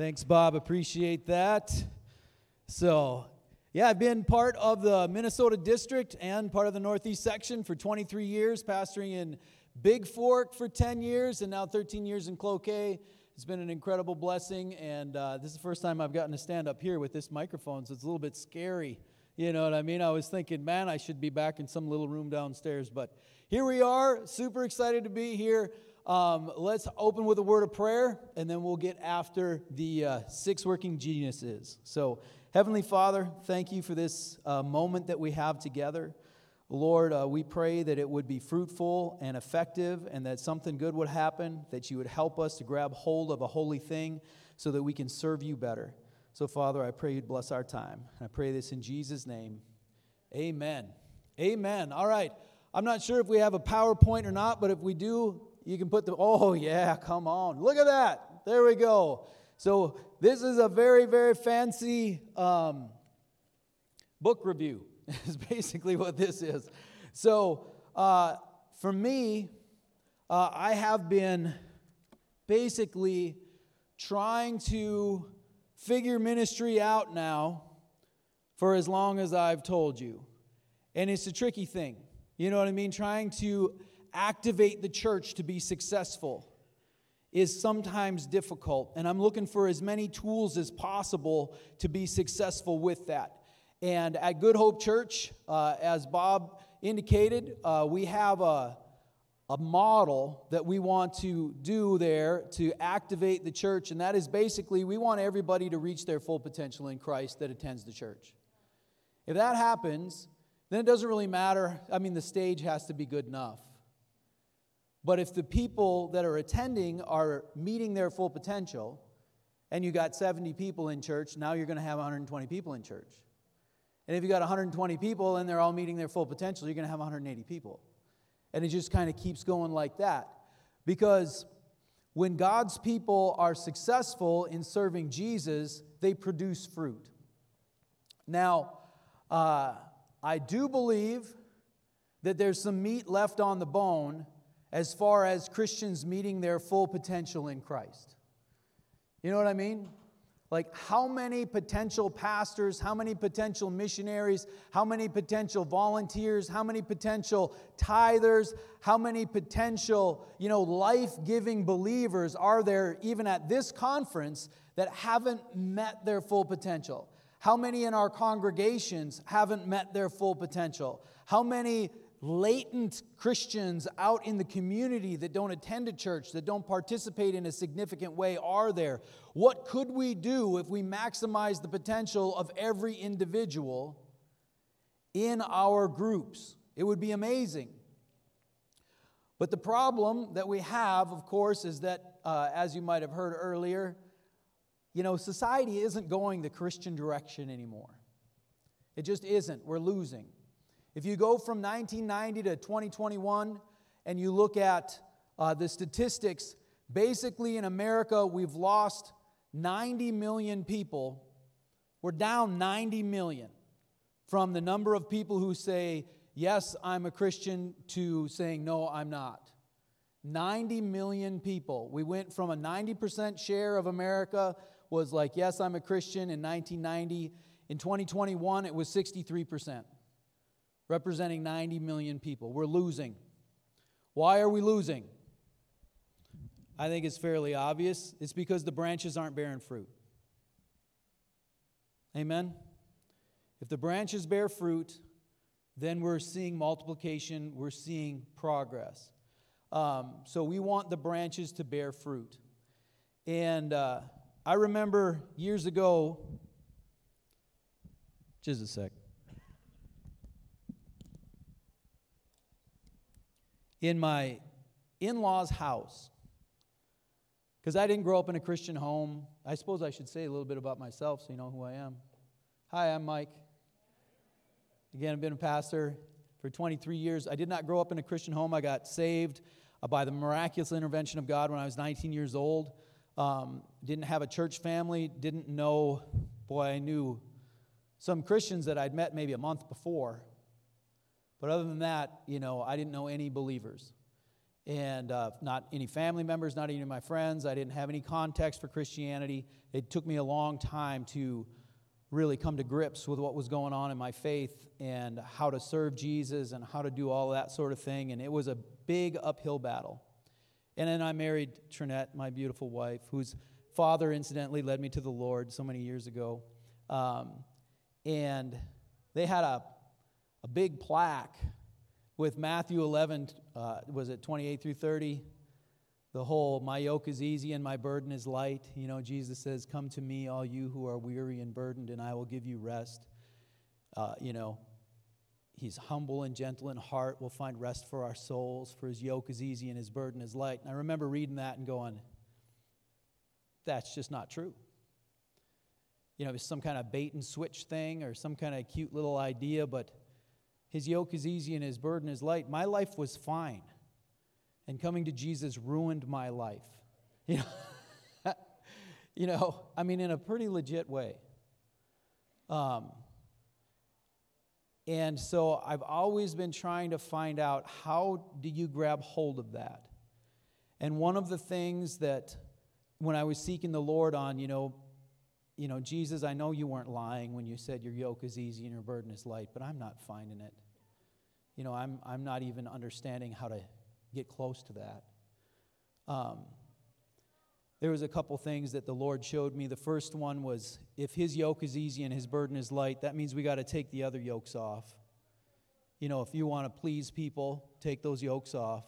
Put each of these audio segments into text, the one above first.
Thanks, Bob. Appreciate that. So, yeah, I've been part of the Minnesota district and part of the Northeast section for 23 years, pastoring in Big Fork for 10 years, and now 13 years in Cloquet. It's been an incredible blessing, and uh, this is the first time I've gotten to stand up here with this microphone, so it's a little bit scary. You know what I mean? I was thinking, man, I should be back in some little room downstairs, but here we are. Super excited to be here. Um, let's open with a word of prayer, and then we'll get after the uh, six working geniuses. So, Heavenly Father, thank you for this uh, moment that we have together. Lord, uh, we pray that it would be fruitful and effective and that something good would happen, that you would help us to grab hold of a holy thing so that we can serve you better. So, Father, I pray you'd bless our time. I pray this in Jesus' name. Amen. Amen. All right. I'm not sure if we have a PowerPoint or not, but if we do, you can put the, oh, yeah, come on. Look at that. There we go. So, this is a very, very fancy um, book review, is basically what this is. So, uh, for me, uh, I have been basically trying to figure ministry out now for as long as I've told you. And it's a tricky thing. You know what I mean? Trying to activate the church to be successful is sometimes difficult. And I'm looking for as many tools as possible to be successful with that. And at Good Hope Church, uh, as Bob indicated, uh, we have a, a model that we want to do there to activate the church. And that is basically we want everybody to reach their full potential in Christ that attends the church. If that happens, then it doesn't really matter. I mean, the stage has to be good enough. But if the people that are attending are meeting their full potential, and you got 70 people in church, now you're going to have 120 people in church. And if you got 120 people and they're all meeting their full potential, you're going to have 180 people. And it just kind of keeps going like that. Because when God's people are successful in serving Jesus, they produce fruit. Now, uh, I do believe that there's some meat left on the bone as far as Christians meeting their full potential in Christ. You know what I mean? Like, how many potential pastors, how many potential missionaries, how many potential volunteers, how many potential tithers, how many potential, you know, life giving believers are there even at this conference that haven't met their full potential? How many in our congregations haven't met their full potential? How many latent Christians out in the community that don't attend a church, that don't participate in a significant way are there? What could we do if we maximize the potential of every individual in our groups? It would be amazing. But the problem that we have, of course, is that, uh, as you might have heard earlier, you know, society isn't going the Christian direction anymore. It just isn't. We're losing. If you go from 1990 to 2021 and you look at uh, the statistics, basically in America, we've lost 90 million people. We're down 90 million from the number of people who say, Yes, I'm a Christian, to saying, No, I'm not. 90 million people. We went from a 90% share of America was like, Yes, I'm a Christian in 1990. In 2021, it was 63% representing 90 million people. We're losing. Why are we losing? I think it's fairly obvious. It's because the branches aren't bearing fruit. Amen? If the branches bear fruit, then we're seeing multiplication, we're seeing progress. Um, so we want the branches to bear fruit. And uh, I remember years ago, just a sec. In my in law's house. Because I didn't grow up in a Christian home. I suppose I should say a little bit about myself so you know who I am. Hi, I'm Mike. Again, I've been a pastor for 23 years. I did not grow up in a Christian home. I got saved uh, by the miraculous intervention of God when I was 19 years old. Um, didn't have a church family, didn't know, boy, I knew some Christians that I'd met maybe a month before. But other than that, you know, I didn't know any believers. and uh, not any family members, not any of my friends. I didn't have any context for Christianity. It took me a long time to really come to grips with what was going on in my faith and how to serve Jesus and how to do all that sort of thing. And it was a big uphill battle. And then I married Trinette, my beautiful wife, whose father incidentally led me to the Lord so many years ago. Um, and they had a, a big plaque with Matthew 11, uh, was it 28 through 30? The whole, my yoke is easy and my burden is light. You know, Jesus says, Come to me, all you who are weary and burdened, and I will give you rest. Uh, you know, he's humble and gentle in heart. We'll find rest for our souls, for his yoke is easy and his burden is light. And I remember reading that and going, That's just not true. You know, it's some kind of bait and switch thing or some kind of cute little idea, but his yoke is easy and his burden is light. My life was fine. And coming to Jesus ruined my life. You know, you know I mean, in a pretty legit way. Um, and so I've always been trying to find out how do you grab hold of that? And one of the things that when I was seeking the Lord on, you know, you know, Jesus, I know you weren't lying when you said your yoke is easy and your burden is light, but I'm not finding it. You know, I'm, I'm not even understanding how to get close to that. Um, there was a couple things that the Lord showed me. The first one was if his yoke is easy and his burden is light, that means we got to take the other yokes off. You know, if you want to please people, take those yokes off.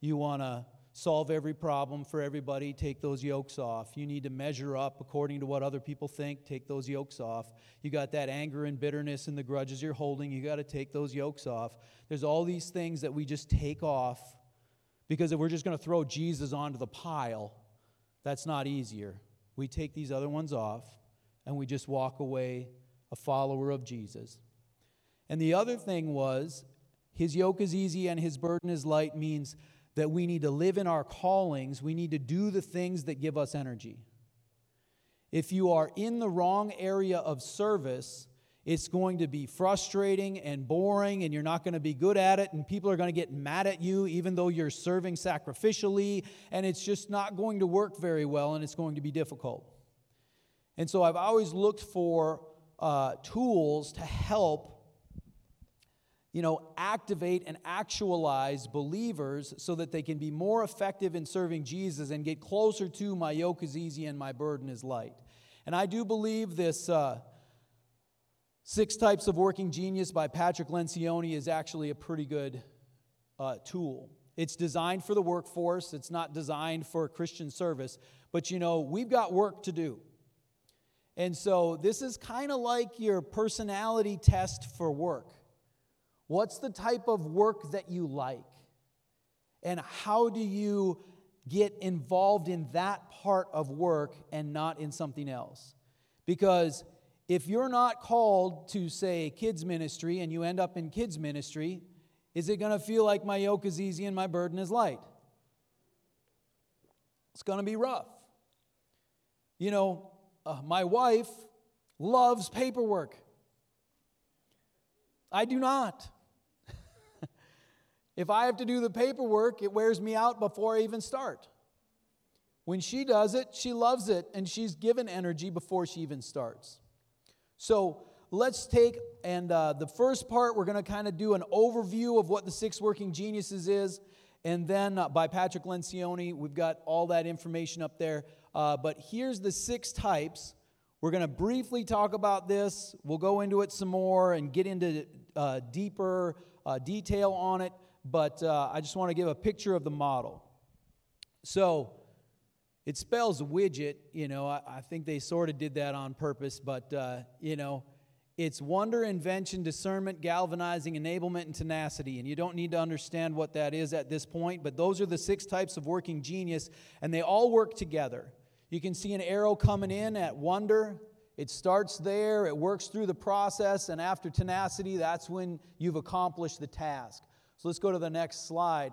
You want to solve every problem for everybody, take those yokes off. You need to measure up according to what other people think, take those yokes off. You got that anger and bitterness and the grudges you're holding, you got to take those yokes off. There's all these things that we just take off because if we're just going to throw Jesus onto the pile, that's not easier. We take these other ones off and we just walk away a follower of Jesus. And the other thing was, his yoke is easy and his burden is light means that we need to live in our callings, we need to do the things that give us energy. If you are in the wrong area of service, it's going to be frustrating and boring, and you're not going to be good at it, and people are going to get mad at you even though you're serving sacrificially, and it's just not going to work very well, and it's going to be difficult. And so I've always looked for uh, tools to help you know, activate and actualize believers so that they can be more effective in serving Jesus and get closer to my yoke is easy and my burden is light. And I do believe this uh, Six Types of Working Genius by Patrick Lencioni is actually a pretty good uh, tool. It's designed for the workforce, it's not designed for Christian service, but you know, we've got work to do. And so this is kind of like your personality test for work. What's the type of work that you like? And how do you get involved in that part of work and not in something else? Because if you're not called to, say, kids' ministry and you end up in kids' ministry, is it going to feel like my yoke is easy and my burden is light? It's going to be rough. You know, uh, my wife loves paperwork. I do not. If I have to do the paperwork, it wears me out before I even start. When she does it, she loves it and she's given energy before she even starts. So let's take, and uh, the first part, we're going to kind of do an overview of what the six working geniuses is. And then uh, by Patrick Lencioni, we've got all that information up there. Uh, but here's the six types. We're going to briefly talk about this. We'll go into it some more and get into uh, deeper uh, detail on it, but uh, I just want to give a picture of the model. So it spells widget, you know, I, I think they sort of did that on purpose, but, uh, you know, it's wonder, invention, discernment, galvanizing, enablement, and tenacity. And you don't need to understand what that is at this point, but those are the six types of working genius, and they all work together. You can see an arrow coming in at wonder, it starts there, it works through the process, and after tenacity, that's when you've accomplished the task. So let's go to the next slide.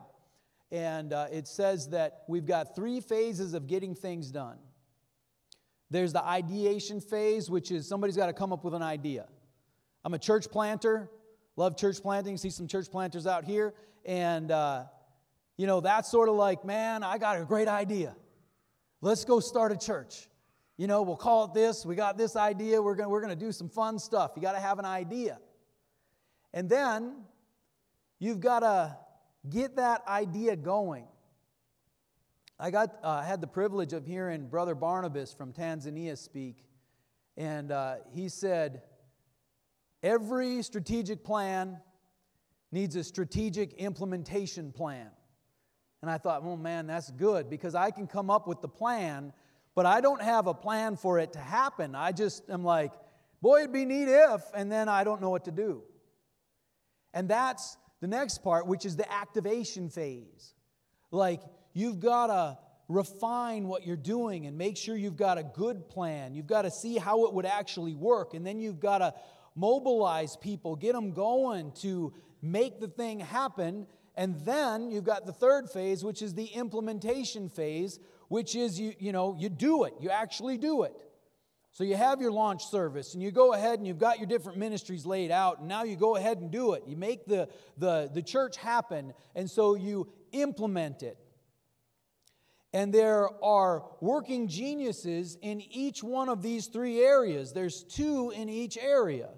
And uh, it says that we've got three phases of getting things done. There's the ideation phase, which is somebody's got to come up with an idea. I'm a church planter, love church planting, see some church planters out here. And, uh, you know, that's sort of like, man, I got a great idea. Let's go start a church. You know, we'll call it this. We got this idea. We're going we're going to do some fun stuff. You got to have an idea. And then you've got to get that idea going. I got, uh, had the privilege of hearing Brother Barnabas from Tanzania speak, and uh, he said, Every strategic plan needs a strategic implementation plan. And I thought, oh man, that's good because I can come up with the plan, but I don't have a plan for it to happen. I just am like, boy, it'd be neat if, and then I don't know what to do. And that's the next part, which is the activation phase. Like, you've got to refine what you're doing and make sure you've got a good plan. You've got to see how it would actually work. And then you've got to mobilize people, get them going to make the thing happen. And then you've got the third phase, which is the implementation phase, which is you, you know, you do it, you actually do it. So you have your launch service and you go ahead and you've got your different ministries laid out, and now you go ahead and do it. You make the, the, the church happen, and so you implement it. And there are working geniuses in each one of these three areas. There's two in each area.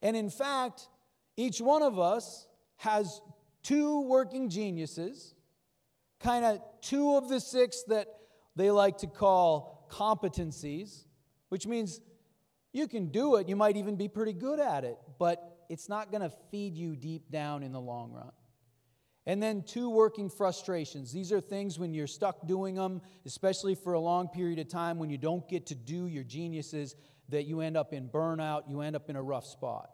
And in fact, each one of us has two working geniuses, kind of two of the six that they like to call competencies, which means you can do it, you might even be pretty good at it, but it's not going to feed you deep down in the long run. And then two working frustrations. These are things when you're stuck doing them, especially for a long period of time, when you don't get to do your geniuses, that you end up in burnout, you end up in a rough spot.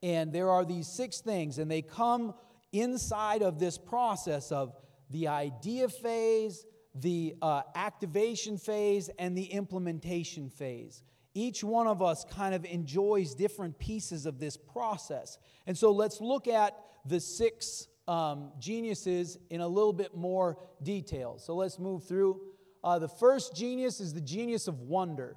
And there are these six things, and they come inside of this process of the idea phase, the uh, activation phase, and the implementation phase. Each one of us kind of enjoys different pieces of this process. And so let's look at the six um, geniuses in a little bit more detail. So let's move through. Uh, the first genius is the genius of wonder.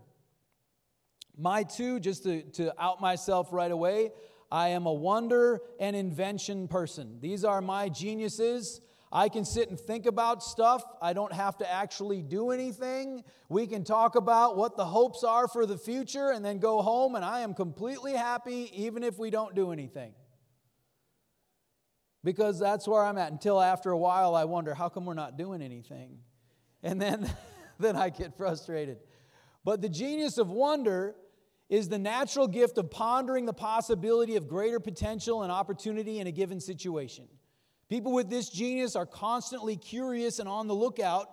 My two, just to, to out myself right away, I am a wonder and invention person. These are my geniuses. I can sit and think about stuff. I don't have to actually do anything. We can talk about what the hopes are for the future and then go home, and I am completely happy even if we don't do anything because that's where I'm at. Until after a while, I wonder, how come we're not doing anything? And then, then I get frustrated. But the genius of wonder is the natural gift of pondering the possibility of greater potential and opportunity in a given situation. People with this genius are constantly curious and on the lookout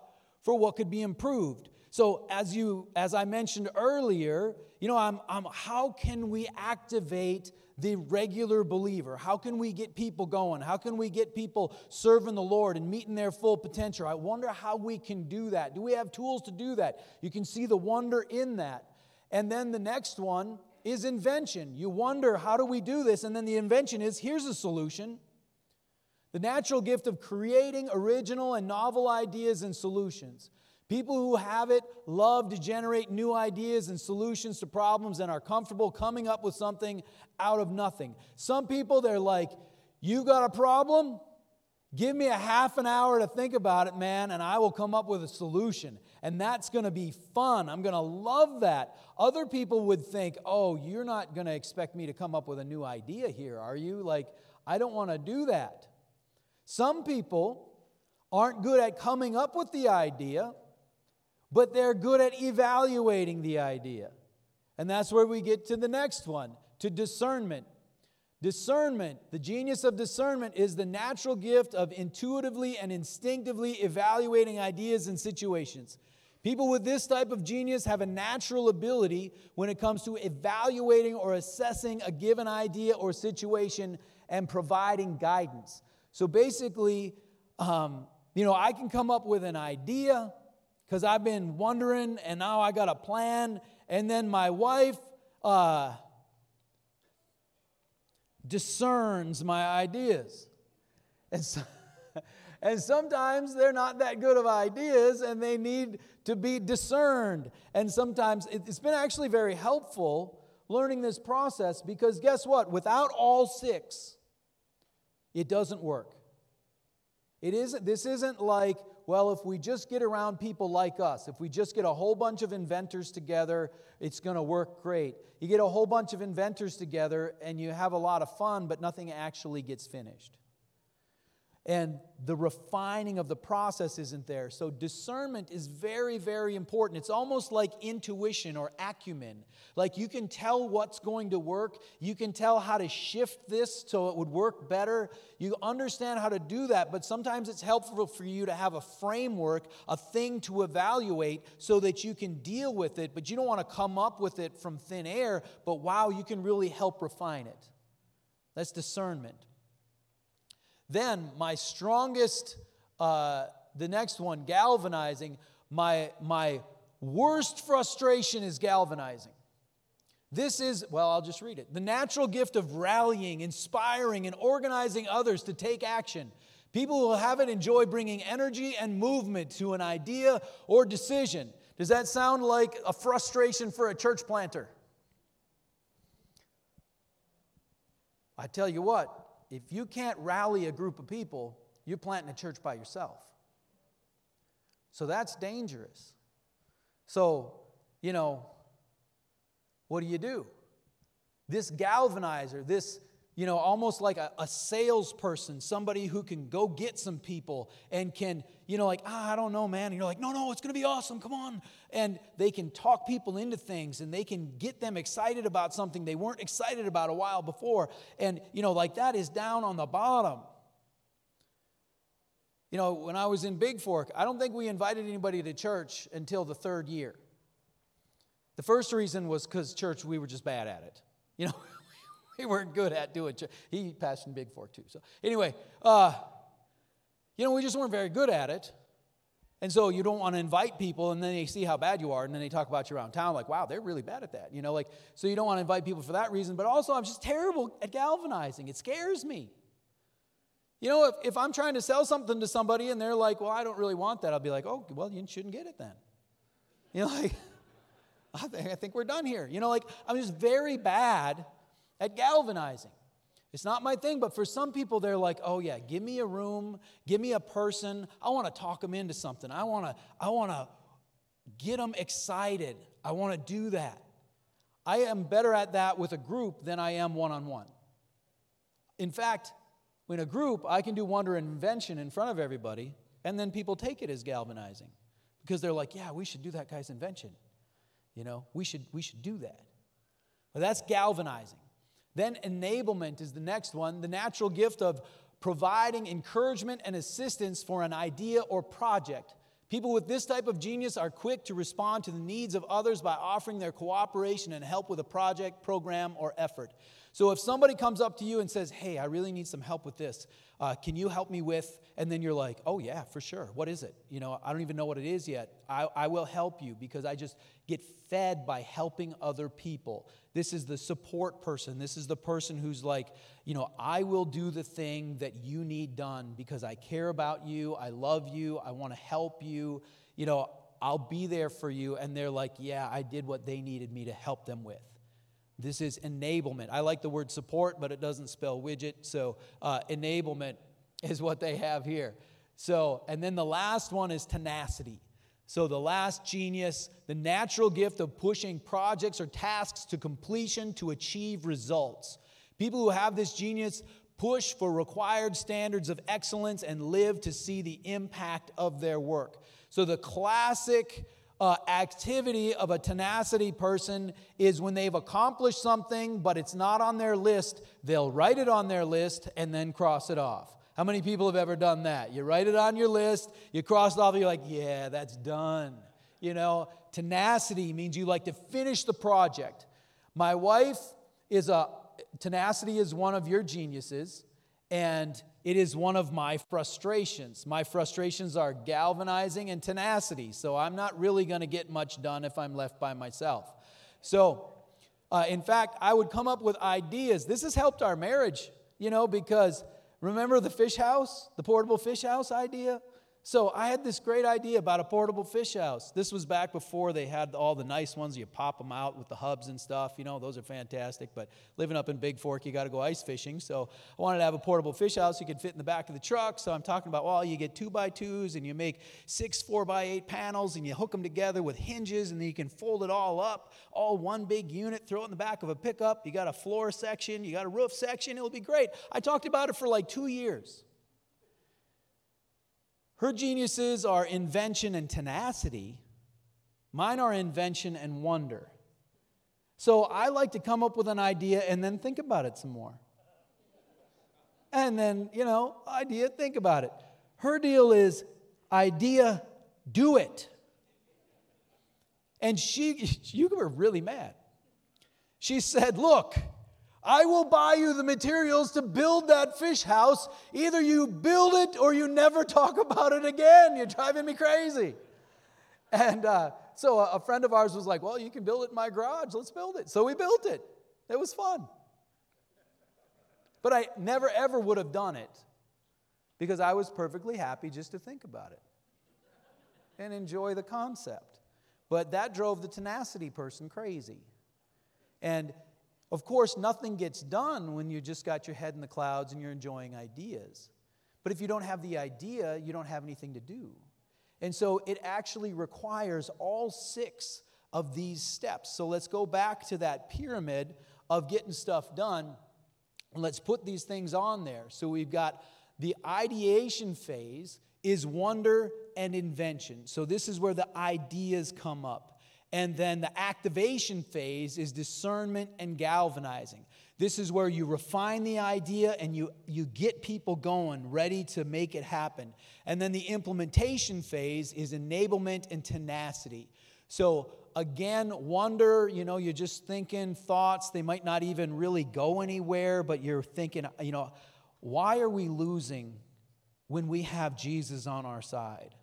for what could be improved. So, as you, as I mentioned earlier, you know, I'm, I'm, how can we activate the regular believer? How can we get people going? How can we get people serving the Lord and meeting their full potential? I wonder how we can do that. Do we have tools to do that? You can see the wonder in that. And then the next one is invention. You wonder, how do we do this? And then the invention is here's a solution. The natural gift of creating original and novel ideas and solutions. People who have it love to generate new ideas and solutions to problems and are comfortable coming up with something out of nothing. Some people, they're like, You got a problem? Give me a half an hour to think about it, man, and I will come up with a solution. And that's going to be fun. I'm going to love that. Other people would think, oh, you're not going to expect me to come up with a new idea here, are you? Like, I don't want to do that. Some people aren't good at coming up with the idea, but they're good at evaluating the idea. And that's where we get to the next one to discernment. Discernment, the genius of discernment, is the natural gift of intuitively and instinctively evaluating ideas and situations. People with this type of genius have a natural ability when it comes to evaluating or assessing a given idea or situation and providing guidance. So basically, um, you know, I can come up with an idea, because I've been wondering and now I got a plan. And then my wife uh, discerns my ideas. And, so, and sometimes they're not that good of ideas and they need to be discerned. And sometimes it's been actually very helpful learning this process because guess what? Without all six, it doesn't work. It isn't, this isn't like, well, if we just get around people like us, if we just get a whole bunch of inventors together, it's going to work great. You get a whole bunch of inventors together and you have a lot of fun, but nothing actually gets finished and the refining of the process isn't there. So, discernment is very, very important. It's almost like intuition or acumen. Like you can tell what's going to work, you can tell how to shift this so it would work better. You understand how to do that, but sometimes it's helpful for you to have a framework, a thing to evaluate so that you can deal with it, but you don't want to come up with it from thin air, but wow, you can really help refine it. That's discernment. Then, my strongest, uh, the next one, galvanizing. My, my worst frustration is galvanizing. This is, well, I'll just read it. The natural gift of rallying, inspiring, and organizing others to take action. People who have it enjoy bringing energy and movement to an idea or decision. Does that sound like a frustration for a church planter? I tell you what, if you can't rally a group of people, you're planting a church by yourself. So that's dangerous. So, you know, what do you do? This galvanizer, this you know, almost like a, a salesperson, somebody who can go get some people and can, you know, like, ah, I don't know, man. And you're like, no, no, it's going to be awesome. Come on. And they can talk people into things and they can get them excited about something they weren't excited about a while before. And, you know, like that is down on the bottom. You know, when I was in Big Fork, I don't think we invited anybody to church until the third year. The first reason was because church, we were just bad at it. You know, we weren't good at doing church. He passed in Big Fork too. So anyway, uh, you know, we just weren't very good at it. And so you don't want to invite people, and then they see how bad you are, and then they talk about you around town, like, wow, they're really bad at that. You know, like, so you don't want to invite people for that reason. But also, I'm just terrible at galvanizing. It scares me. You know, if, if I'm trying to sell something to somebody and they're like, well, I don't really want that, I'll be like, oh, well, you shouldn't get it then. You know, like, I think, I think we're done here. You know, like, I'm just very bad at galvanizing. It's not my thing, but for some people, they're like, oh, yeah, give me a room, give me a person. I want to talk them into something. I want to, I want to get them excited. I want to do that. I am better at that with a group than I am one on one. In fact, in a group, I can do wonder and invention in front of everybody, and then people take it as galvanizing because they're like, yeah, we should do that guy's invention. You know, we should, we should do that. But that's galvanizing. Then enablement is the next one the natural gift of providing encouragement and assistance for an idea or project. People with this type of genius are quick to respond to the needs of others by offering their cooperation and help with a project, program, or effort. So if somebody comes up to you and says, Hey, I really need some help with this, uh, can you help me with? And then you're like, Oh, yeah, for sure. What is it? You know, I don't even know what it is yet. I, I will help you because I just get fed by helping other people. This is the support person. This is the person who's like, you know, I will do the thing that you need done because I care about you. I love you. I want to help you. You know, I'll be there for you. And they're like, Yeah, I did what they needed me to help them with. This is enablement. I like the word support, but it doesn't spell widget. So, uh, enablement is what they have here. So, and then the last one is tenacity. So, the last genius, the natural gift of pushing projects or tasks to completion to achieve results. People who have this genius push for required standards of excellence and live to see the impact of their work. So, the classic uh, activity of a tenacity person is when they've accomplished something, but it's not on their list, they'll write it on their list and then cross it off. How many people have ever done that? You write it on your list, you cross it off, you're like, yeah, that's done. You know, tenacity means you like to finish the project. My wife is a, tenacity is one of your geniuses, and it is one of my frustrations. My frustrations are galvanizing and tenacity, so I'm not really going to get much done if I'm left by myself. So, uh, in fact, I would come up with ideas. This has helped our marriage, you know, because remember the fish house, the portable fish house idea? So I had this great idea about a portable fish house. This was back before they had all the nice ones. You pop them out with the hubs and stuff. You know, those are fantastic. But living up in Big Fork, you got to go ice fishing. So I wanted to have a portable fish house you could fit in the back of the truck. So I'm talking about, well, you get two by twos and you make six four by eight panels and you hook them together with hinges and then you can fold it all up, all one big unit, throw it in the back of a pickup. You got a floor section, you got a roof section. It'll be great. I talked about it for like two years. Her geniuses are invention and tenacity. Mine are invention and wonder. So I like to come up with an idea and then think about it some more. And then, you know, idea, think about it. Her deal is idea, do it. And she, you were really mad. She said, Look, I will buy you the materials to build that fish house. Either you build it or you never talk about it again. You're driving me crazy. And uh, so a friend of ours was like, Well, you can build it in my garage. Let's build it. So we built it. It was fun. But I never ever would have done it because I was perfectly happy just to think about it and enjoy the concept. But that drove the tenacity person crazy. And of course, nothing gets done when you just got your head in the clouds and you're enjoying ideas. But if you don't have the idea, you don't have anything to do. And so it actually requires all six of these steps. So let's go back to that pyramid of getting stuff done. Let's put these things on there. So we've got the ideation phase is wonder and invention. So this is where the ideas come up. And then the activation phase is discernment and galvanizing. This is where you refine the idea and you, you get people going, ready to make it happen. And then the implementation phase is enablement and tenacity. So, again, wonder, you know, you're just thinking thoughts, they might not even really go anywhere, but you're thinking, you know, why are we losing when we have Jesus on our side?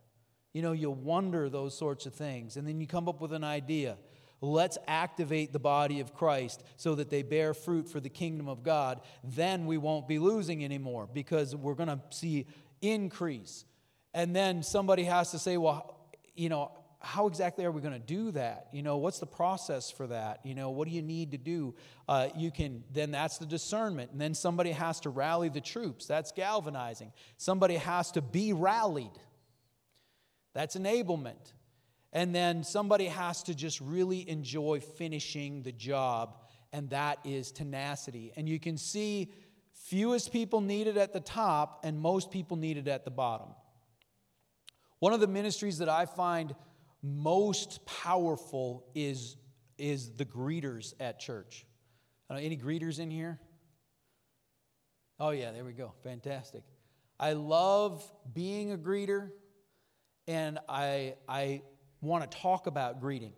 You know, you wonder those sorts of things. And then you come up with an idea. Let's activate the body of Christ so that they bear fruit for the kingdom of God. Then we won't be losing anymore because we're going to see increase. And then somebody has to say, well, you know, how exactly are we going to do that? You know, what's the process for that? You know, what do you need to do? Uh, you can, then that's the discernment. And then somebody has to rally the troops. That's galvanizing. Somebody has to be rallied. That's enablement. And then somebody has to just really enjoy finishing the job, and that is tenacity. And you can see fewest people need it at the top, and most people need it at the bottom. One of the ministries that I find most powerful is, is the greeters at church. Uh, any greeters in here? Oh, yeah, there we go. Fantastic. I love being a greeter and I, I want to talk about greeting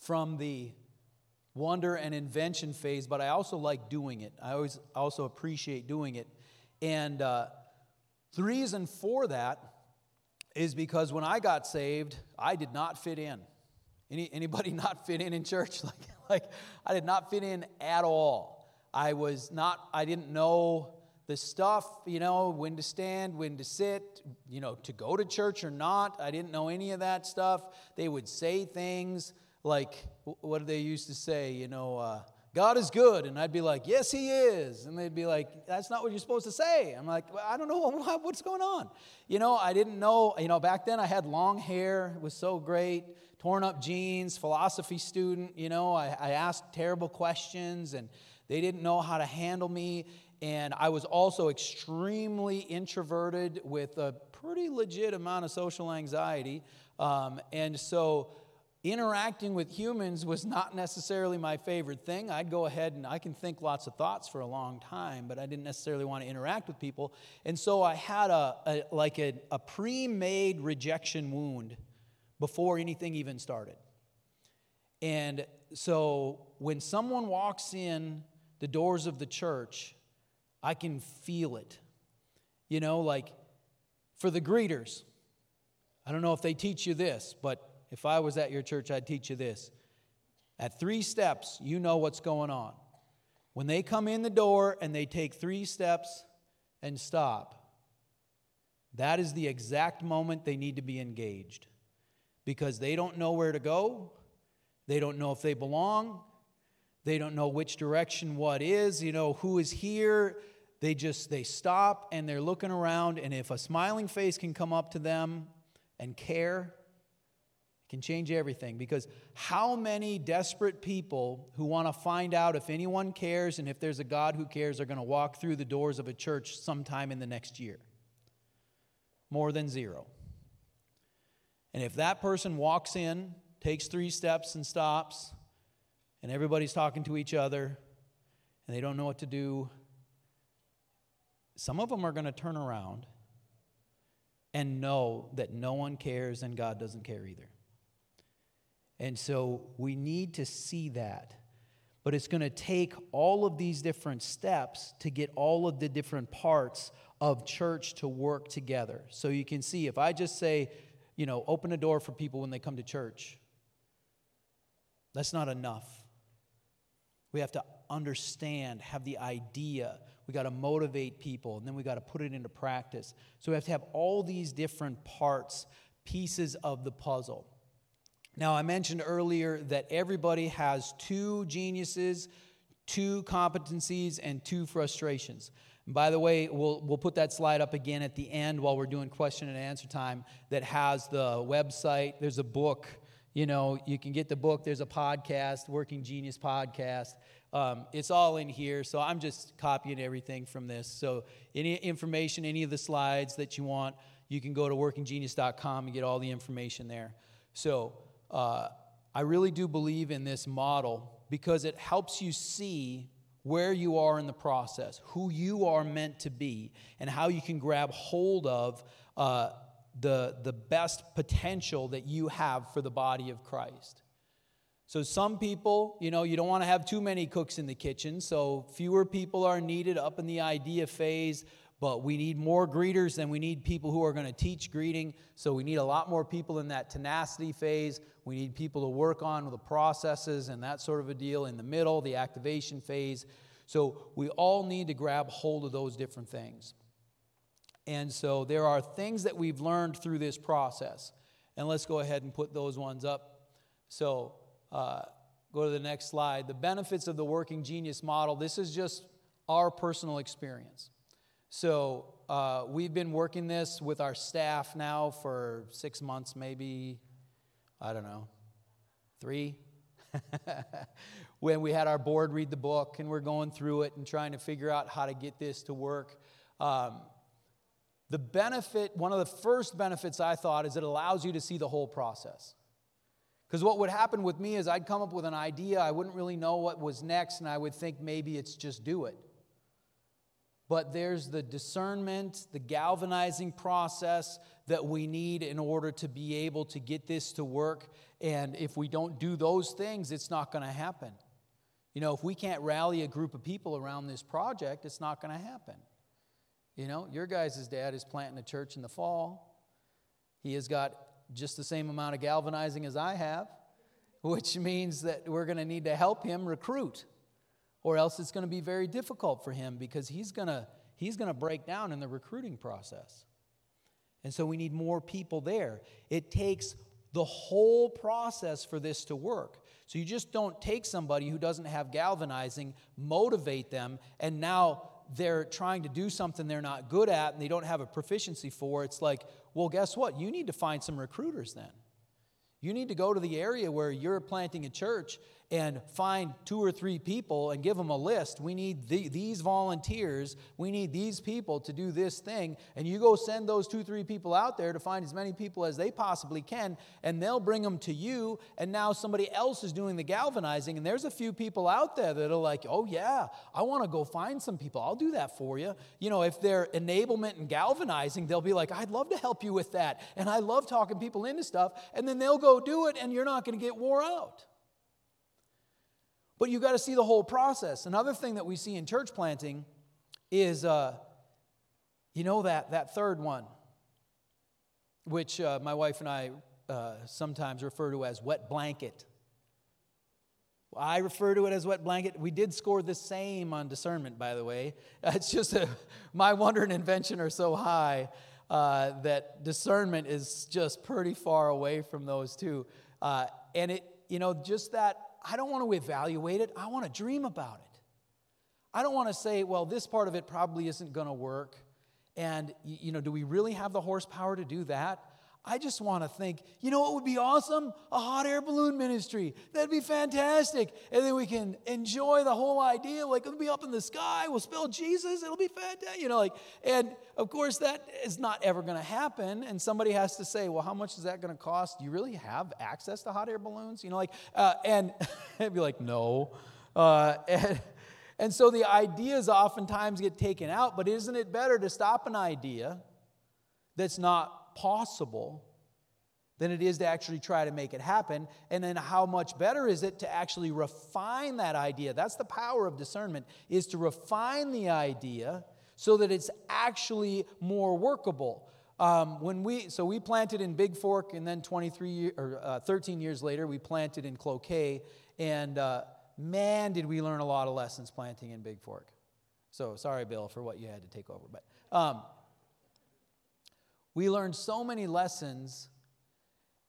from the wonder and invention phase, but I also like doing it. I always also appreciate doing it. And uh, the reason for that is because when I got saved, I did not fit in. Any, anybody not fit in in church? Like, like I did not fit in at all. I was not, I didn't know the stuff, you know, when to stand, when to sit, you know, to go to church or not. I didn't know any of that stuff. They would say things like, what did they used to say? You know, uh, God is good. And I'd be like, yes, he is. And they'd be like, that's not what you're supposed to say. I'm like, well, I don't know what's going on. You know, I didn't know, you know, back then I had long hair. It was so great. Torn up jeans, philosophy student. You know, I, I asked terrible questions and they didn't know how to handle me. And I was also extremely introverted with a pretty legit amount of social anxiety. Um, and so interacting with humans was not necessarily my favorite thing. I'd go ahead and I can think lots of thoughts for a long time, but I didn't necessarily want to interact with people. And so I had a, a like a, a pre-made rejection wound before anything even started. And so when someone walks in the doors of the church I can feel it. You know, like for the greeters, I don't know if they teach you this, but if I was at your church, I'd teach you this. At three steps, you know what's going on. When they come in the door and they take three steps and stop, that is the exact moment they need to be engaged because they don't know where to go. They don't know if they belong. They don't know which direction what is, you know, who is here. They just they stop and they're looking around and if a smiling face can come up to them and care, it can change everything because how many desperate people who want to find out if anyone cares and if there's a God who cares are going to walk through the doors of a church sometime in the next year? More than zero. And if that person walks in, takes three steps and stops, and everybody's talking to each other and they don't know what to do, some of them are going to turn around and know that no one cares and God doesn't care either. And so we need to see that. But it's going to take all of these different steps to get all of the different parts of church to work together. So you can see if I just say, you know, open a door for people when they come to church, that's not enough. We have to understand, have the idea. We got to motivate people, and then we got to put it into practice. So we have to have all these different parts, pieces of the puzzle. Now, I mentioned earlier that everybody has two geniuses, two competencies, and two frustrations. And by the way, we'll, we'll put that slide up again at the end while we're doing question and answer time that has the website. There's a book. You know, you can get the book. There's a podcast, Working Genius Podcast. Um, it's all in here. So I'm just copying everything from this. So any information, any of the slides that you want, you can go to workinggenius.com and get all the information there. So uh, I really do believe in this model because it helps you see where you are in the process, who you are meant to be, and how you can grab hold of uh, the, the best potential that you have for the body of Christ. So, some people, you know, you don't want to have too many cooks in the kitchen, so fewer people are needed up in the idea phase but we need more greeters than we need people who are going to teach greeting. So we need a lot more people in that tenacity phase. We need people to work on the processes and that sort of a deal in the middle, the activation phase. So we all need to grab hold of those different things. And so there are things that we've learned through this process. And let's go ahead and put those ones up. So uh, go to the next slide. The benefits of the working genius model. This is just our personal experience. So uh, we've been working this with our staff now for six months, maybe, I don't know, three. when we had our board read the book and we're going through it and trying to figure out how to get this to work. Um, the benefit, one of the first benefits I thought is it allows you to see the whole process. Because what would happen with me is I'd come up with an idea, I wouldn't really know what was next, and I would think maybe it's just do it but there's the discernment, the galvanizing process that we need in order to be able to get this to work. And if we don't do those things, it's not going to happen. You know, if we can't rally a group of people around this project, it's not going to happen. You know, your guys' dad is planting a church in the fall. He has got just the same amount of galvanizing as I have, which means that we're going to need to help him recruit or else it's going to be very difficult for him because he's going to he's going to break down in the recruiting process. And so we need more people there. It takes the whole process for this to work. So you just don't take somebody who doesn't have galvanizing, motivate them, and now they're trying to do something they're not good at and they don't have a proficiency for. It's like, well, guess what? You need to find some recruiters then. You need to go to the area where you're planting a church and find two or three people and give them a list. We need the, these volunteers. We need these people to do this thing. And you go send those two, three people out there to find as many people as they possibly can, and they'll bring them to you. And now somebody else is doing the galvanizing. And there's a few people out there that are like, oh, yeah, I want to go find some people. I'll do that for you. You know, if they're enablement and galvanizing, they'll be like, I'd love to help you with that. And I love talking people into stuff. And then they'll go do it, and you're not going to get wore out. But you got to see the whole process. Another thing that we see in church planting is, uh, you know, that, that third one, which uh, my wife and I uh, sometimes refer to as wet blanket. I refer to it as wet blanket. We did score the same on discernment, by the way. It's just a, my wonder and invention are so high. uh, that discernment is just pretty far away from those two. Uh, and it, you know, just that I don't want to evaluate it, I want to dream about it. I don't want to say, well, this part of it probably isn't going to work. And, you know, do we really have the horsepower to do that? I just want to think, you know what would be awesome? A hot air balloon ministry. That'd be fantastic. And then we can enjoy the whole idea. Like, it'll be up in the sky. We'll spell Jesus. It'll be fantastic. You know, like, and of course, that is not ever going to happen. And somebody has to say, well, how much is that going to cost? Do you really have access to hot air balloons? You know, like, uh, and I'd be like, no. Uh, and, and so the ideas oftentimes get taken out, but isn't it better to stop an idea that's not possible than it is to actually try to make it happen. And then how much better is it to actually refine that idea? That's the power of discernment is to refine the idea so that it's actually more workable. Um, when we so we planted in Big Fork, and then 23 or uh, 13 years later, we planted in Cloquet, and uh, man, did we learn a lot of lessons planting in Big Fork. So sorry, Bill, for what you had to take over, but. Um, we learned so many lessons,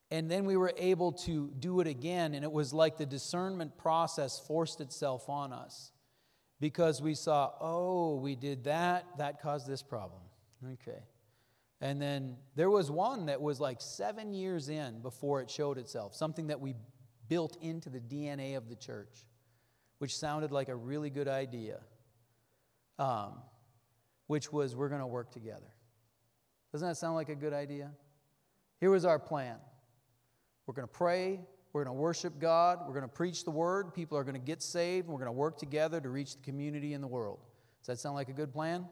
and then we were able to do it again. And it was like the discernment process forced itself on us because we saw, oh, we did that, that caused this problem. Okay. And then there was one that was like seven years in before it showed itself, something that we built into the DNA of the church, which sounded like a really good idea, um, which was we're going to work together. Doesn't that sound like a good idea? Here was our plan we're going to pray, we're going to worship God, we're going to preach the word, people are going to get saved, and we're going to work together to reach the community and the world. Does that sound like a good plan?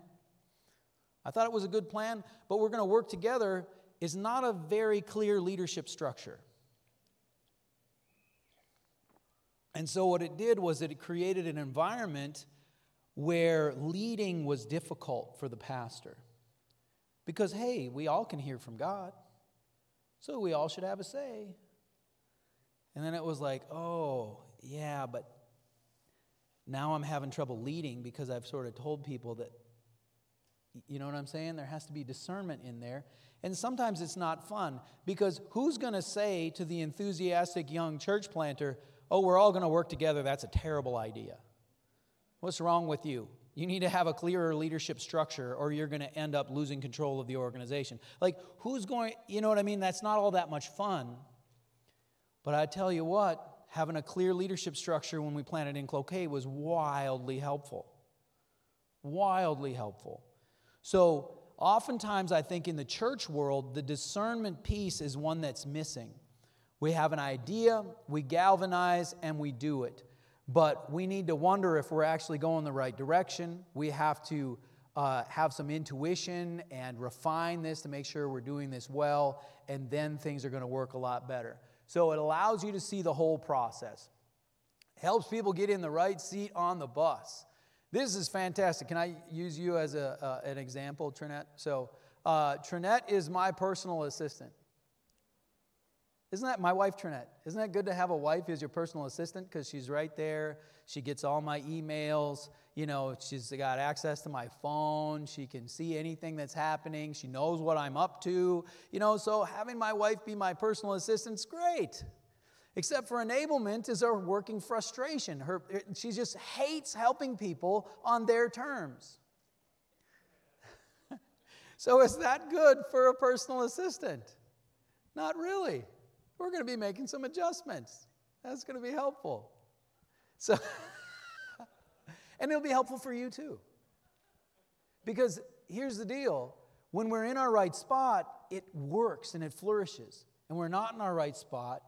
I thought it was a good plan, but we're going to work together is not a very clear leadership structure. And so, what it did was that it created an environment where leading was difficult for the pastor. Because, hey, we all can hear from God. So we all should have a say. And then it was like, oh, yeah, but now I'm having trouble leading because I've sort of told people that, you know what I'm saying? There has to be discernment in there. And sometimes it's not fun because who's going to say to the enthusiastic young church planter, oh, we're all going to work together? That's a terrible idea. What's wrong with you? You need to have a clearer leadership structure or you're going to end up losing control of the organization. Like, who's going, you know what I mean? That's not all that much fun. But I tell you what, having a clear leadership structure when we planted in Cloquet was wildly helpful. Wildly helpful. So, oftentimes, I think in the church world, the discernment piece is one that's missing. We have an idea, we galvanize, and we do it. But we need to wonder if we're actually going the right direction. We have to uh, have some intuition and refine this to make sure we're doing this well, and then things are going to work a lot better. So it allows you to see the whole process. Helps people get in the right seat on the bus. This is fantastic. Can I use you as a, uh, an example, Trinette? So, uh, Trinette is my personal assistant. Isn't that my wife, Trinette? Isn't that good to have a wife as your personal assistant? Because she's right there. She gets all my emails. You know, she's got access to my phone. She can see anything that's happening. She knows what I'm up to. You know, so having my wife be my personal assistant's great. Except for enablement is her working frustration. Her, er, she just hates helping people on their terms. so is that good for a personal assistant? Not really we're going to be making some adjustments. That's going to be helpful. So, and it'll be helpful for you too. Because here's the deal when we're in our right spot, it works and it flourishes. And we're not in our right spot,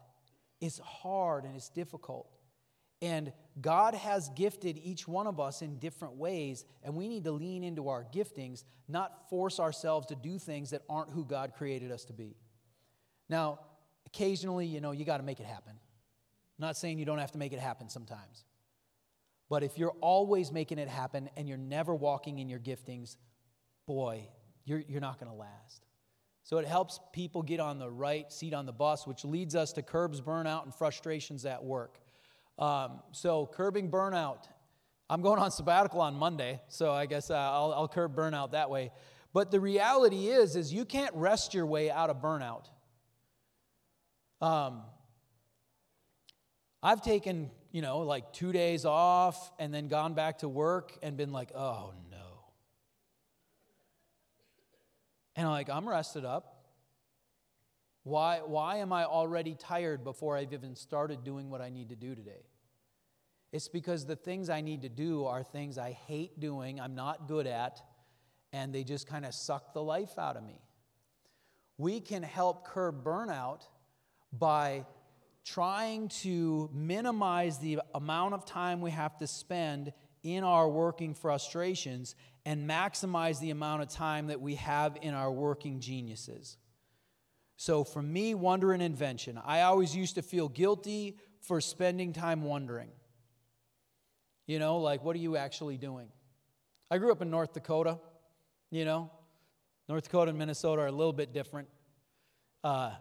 it's hard and it's difficult. And God has gifted each one of us in different ways, and we need to lean into our giftings, not force ourselves to do things that aren't who God created us to be. Now, Occasionally, you know, you got to make it happen. I'm not saying you don't have to make it happen sometimes. But if you're always making it happen and you're never walking in your giftings, boy, you're, you're not going to last. So it helps people get on the right seat on the bus, which leads us to curbs burnout and frustrations at work. Um, so, curbing burnout. I'm going on sabbatical on Monday, so I guess uh, I'll, I'll curb burnout that way. But the reality is, is you can't rest your way out of burnout. Um, I've taken, you know, like two days off and then gone back to work and been like, oh no. And I'm like, I'm rested up. Why, why am I already tired before I've even started doing what I need to do today? It's because the things I need to do are things I hate doing, I'm not good at, and they just kind of suck the life out of me. We can help curb burnout by trying to minimize the amount of time we have to spend in our working frustrations and maximize the amount of time that we have in our working geniuses. So, for me, wonder and invention, I always used to feel guilty for spending time wondering. You know, like, what are you actually doing? I grew up in North Dakota, you know. North Dakota and Minnesota are a little bit different. Uh,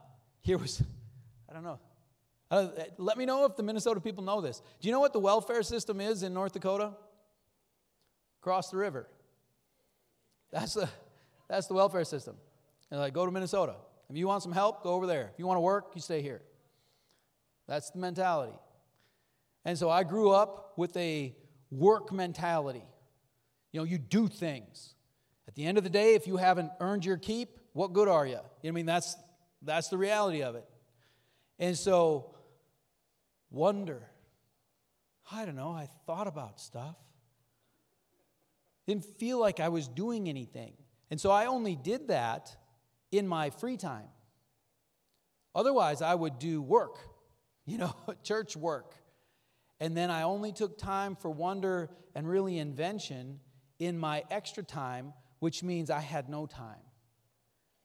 here was, I don't know. Uh, let me know if the Minnesota people know this. Do you know what the welfare system is in North Dakota? Across the river. That's the, that's the welfare system. And like, go to Minnesota. If you want some help, go over there. If you want to work, you stay here. That's the mentality. And so I grew up with a work mentality. You know, you do things. At the end of the day, if you haven't earned your keep, what good are you? you know I mean, that's, that's the reality of it. And so, wonder. I don't know, I thought about stuff. Didn't feel like I was doing anything. And so I only did that in my free time. Otherwise, I would do work, you know, church work. And then I only took time for wonder and really invention in my extra time, which means I had no time.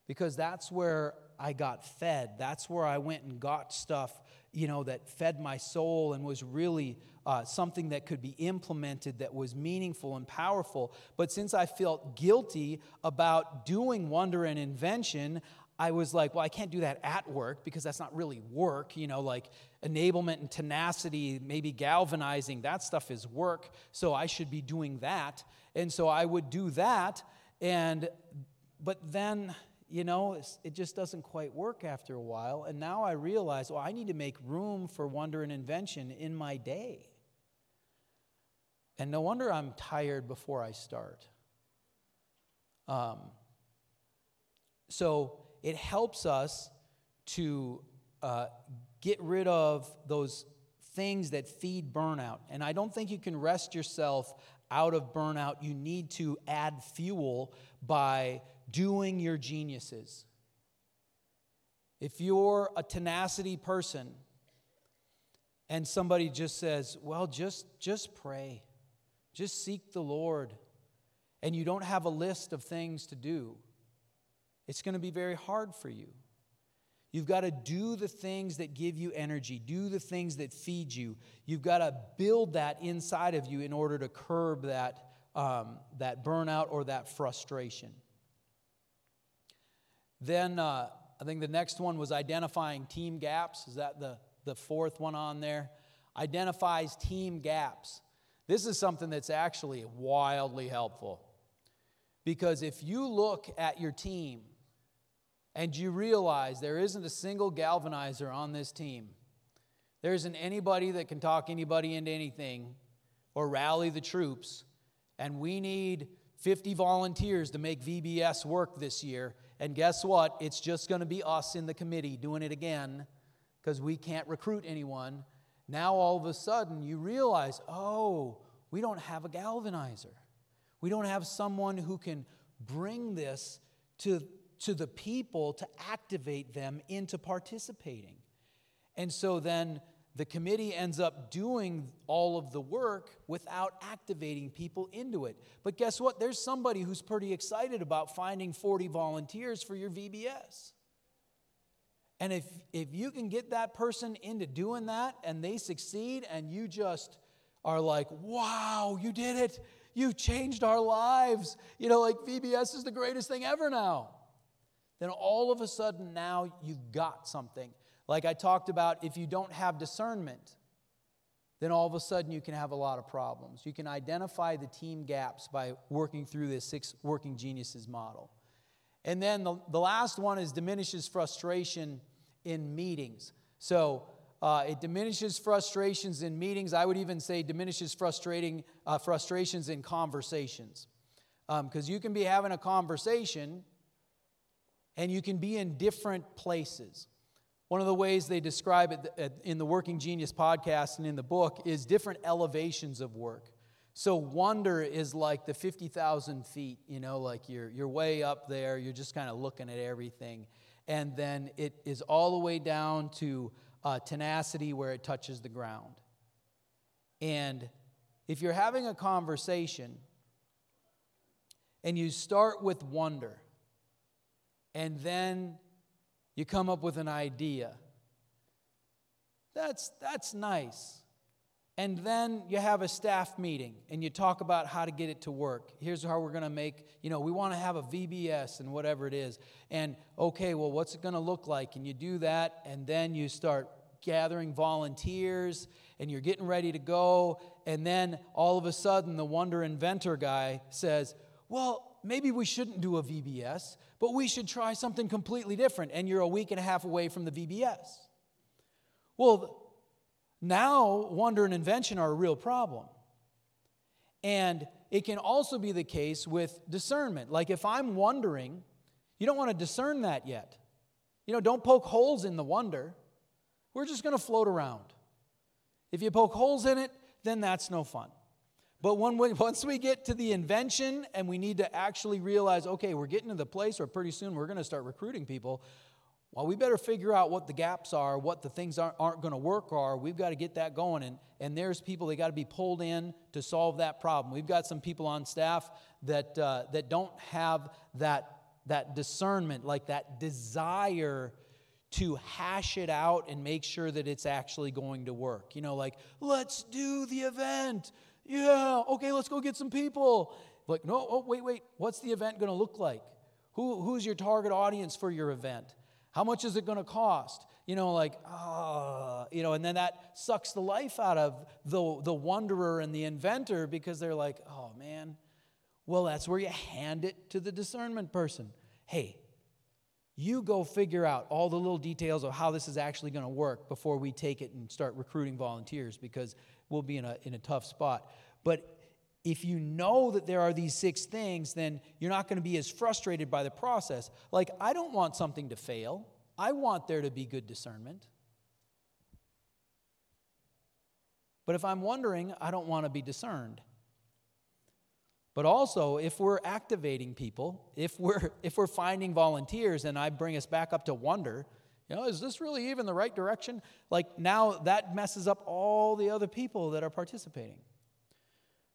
Because that's where I got fed. That's where I went and got stuff, you know, that fed my soul and was really uh, something that could be implemented that was meaningful and powerful. But since I felt guilty about doing wonder and invention, I was like, well, I can't do that at work because that's not really work. You know, like enablement and tenacity, maybe galvanizing, that stuff is work. So I should be doing that. And so I would do that. And, but then, you know, it just doesn't quite work after a while. And now I realize, well, I need to make room for wonder and invention in my day. And no wonder I'm tired before I start. Um, so, it helps us to uh, get rid of those things that feed burnout. And I don't think you can rest yourself out of burnout. You need to add fuel by doing your geniuses. If you're a tenacity person and somebody just says, well, just, just pray, just seek the Lord, and you don't have a list of things to do, it's going to be very hard for you. You've got to do the things that give you energy, do the things that feed you. You've got to build that inside of you in order to curb that, um, that burnout or that frustration. Then uh, I think the next one was identifying team gaps. Is that the, the fourth one on there? Identifies team gaps. This is something that's actually wildly helpful. Because if you look at your team and you realize there isn't a single galvanizer on this team. There isn't anybody that can talk anybody into anything or rally the troops, and we need 50 volunteers to make VBS work this year. And guess what? It's just going to be us in the committee doing it again because we can't recruit anyone. Now, all of a sudden, you realize, oh, we don't have a galvanizer. We don't have someone who can bring this to to the people to activate them into participating. And so then the committee ends up doing all of the work without activating people into it. But guess what? There's somebody who's pretty excited about finding 40 volunteers for your VBS. And if, if you can get that person into doing that and they succeed and you just are like, wow, you did it. You've changed our lives. You know, like VBS is the greatest thing ever now then all of a sudden now you've got something. Like I talked about, if you don't have discernment, then all of a sudden you can have a lot of problems. You can identify the team gaps by working through this six working geniuses model. And then the, the last one is diminishes frustration in meetings. So uh, it diminishes frustrations in meetings. I would even say diminishes frustrating uh, frustrations in conversations, because um, you can be having a conversation, and you can be in different places. One of the ways they describe it in the Working Genius podcast and in the book is different elevations of work. So wonder is like the 50,000 feet, you know, like you're, you're way up there, you're just kind of looking at everything. And then it is all the way down to uh, tenacity where it touches the ground. And if you're having a conversation and you start with wonder, and then you come up with an idea, that's, that's nice. And then you have a staff meeting and you talk about how to get it to work. Here's how we're going to make, you know, we want to have a VBS and whatever it is. And okay, well, what's it going to look like? And you do that, and then you start gathering volunteers and you're getting ready to go. And then all of a sudden, the wonder inventor guy says, Well, maybe we shouldn't do a VBS, but we should try something completely different. And you're a week and a half away from the VBS. Well, now, wonder and invention are a real problem. And it can also be the case with discernment. Like if I'm wondering, you don't want to discern that yet. You know, don't poke holes in the wonder. We're just going to float around. If you poke holes in it, then that's no fun. But when once we get to the invention and we need to actually realize, okay, we're getting to the place where pretty soon we're going to start recruiting people, well, we better figure out what the gaps are, what the things aren't, aren't going to work are. We've got to get that going. And, and there's people that got to be pulled in to solve that problem. We've got some people on staff that, uh, that don't have that, that discernment, like that desire to hash it out and make sure that it's actually going to work. You know, like, let's do the event. Yeah, okay, let's go get some people. Like, no, oh, wait, wait. What's the event going to look like? Who, who's your target audience for your event? How much is it going to cost? You know, like, ah, you know, and then that sucks the life out of the, the wanderer and the inventor because they're like, oh man. Well, that's where you hand it to the discernment person. Hey, you go figure out all the little details of how this is actually going to work before we take it and start recruiting volunteers because we'll be in a, in a tough spot. But if you know that there are these six things, then you're not going to be as frustrated by the process. Like, I don't want something to fail, I want there to be good discernment. But if I'm wondering, I don't want to be discerned. But also, if we're activating people, if we're if we're finding volunteers and I bring us back up to wonder, you know, is this really even the right direction? Like now that messes up all the other people that are participating.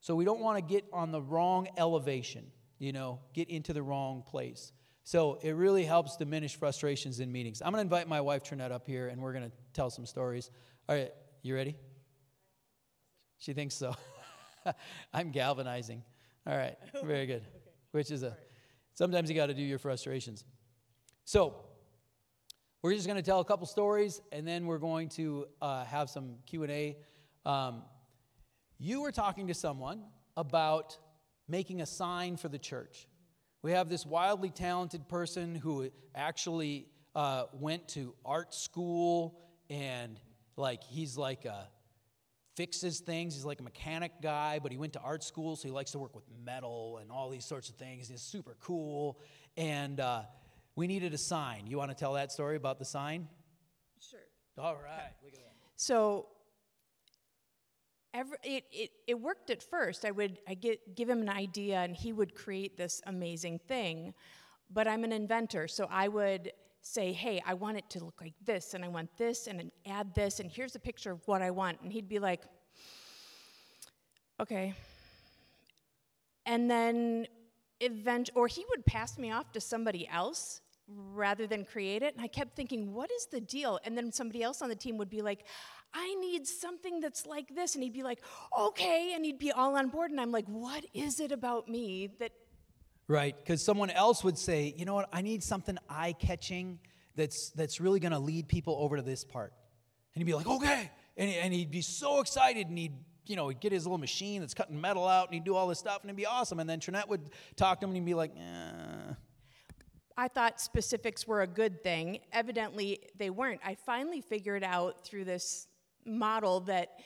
So we don't want to get on the wrong elevation, you know, get into the wrong place. So it really helps diminish frustrations in meetings. I'm going to invite my wife Trinette up here and we're going to tell some stories. All right, you ready? She thinks so. I'm galvanizing. All right, very good. okay. Which is a sometimes you got to do your frustrations. So, we're just going to tell a couple stories and then we're going to uh, have some q&a um, you were talking to someone about making a sign for the church. We have this wildly talented person who actually uh, went to art school and like he's like a fixes things. He's like a mechanic guy, but he went to art school, so he likes to work with metal and all these sorts of things. He's super cool. And uh, we needed a sign. You want to tell that story about the sign? Sure. All right. Look at that. So every, it, it, it worked at first. I would I get, give him an idea and he would create this amazing thing. But I'm an inventor, so I would say, hey, I want it to look like this, and I want this, and add this, and here's a picture of what I want. And he'd be like, okay. And then event, or he would pass me off to somebody else rather than create it. And I kept thinking, what is the deal? And then somebody else on the team would be like, I need something that's like this. And he'd be like, okay. And he'd be all on board. And I'm like, what is it about me that. Right. Because someone else would say, you know what, I need something eye catching that's, that's really going to lead people over to this part. And he'd be like, okay. And, and he'd be so excited and he'd you know, he'd get his little machine that's cutting metal out and he'd do all this stuff and it'd be awesome. And then Trinette would talk to him and he'd be like, eh. I thought specifics were a good thing. Evidently, they weren't. I finally figured out through this model that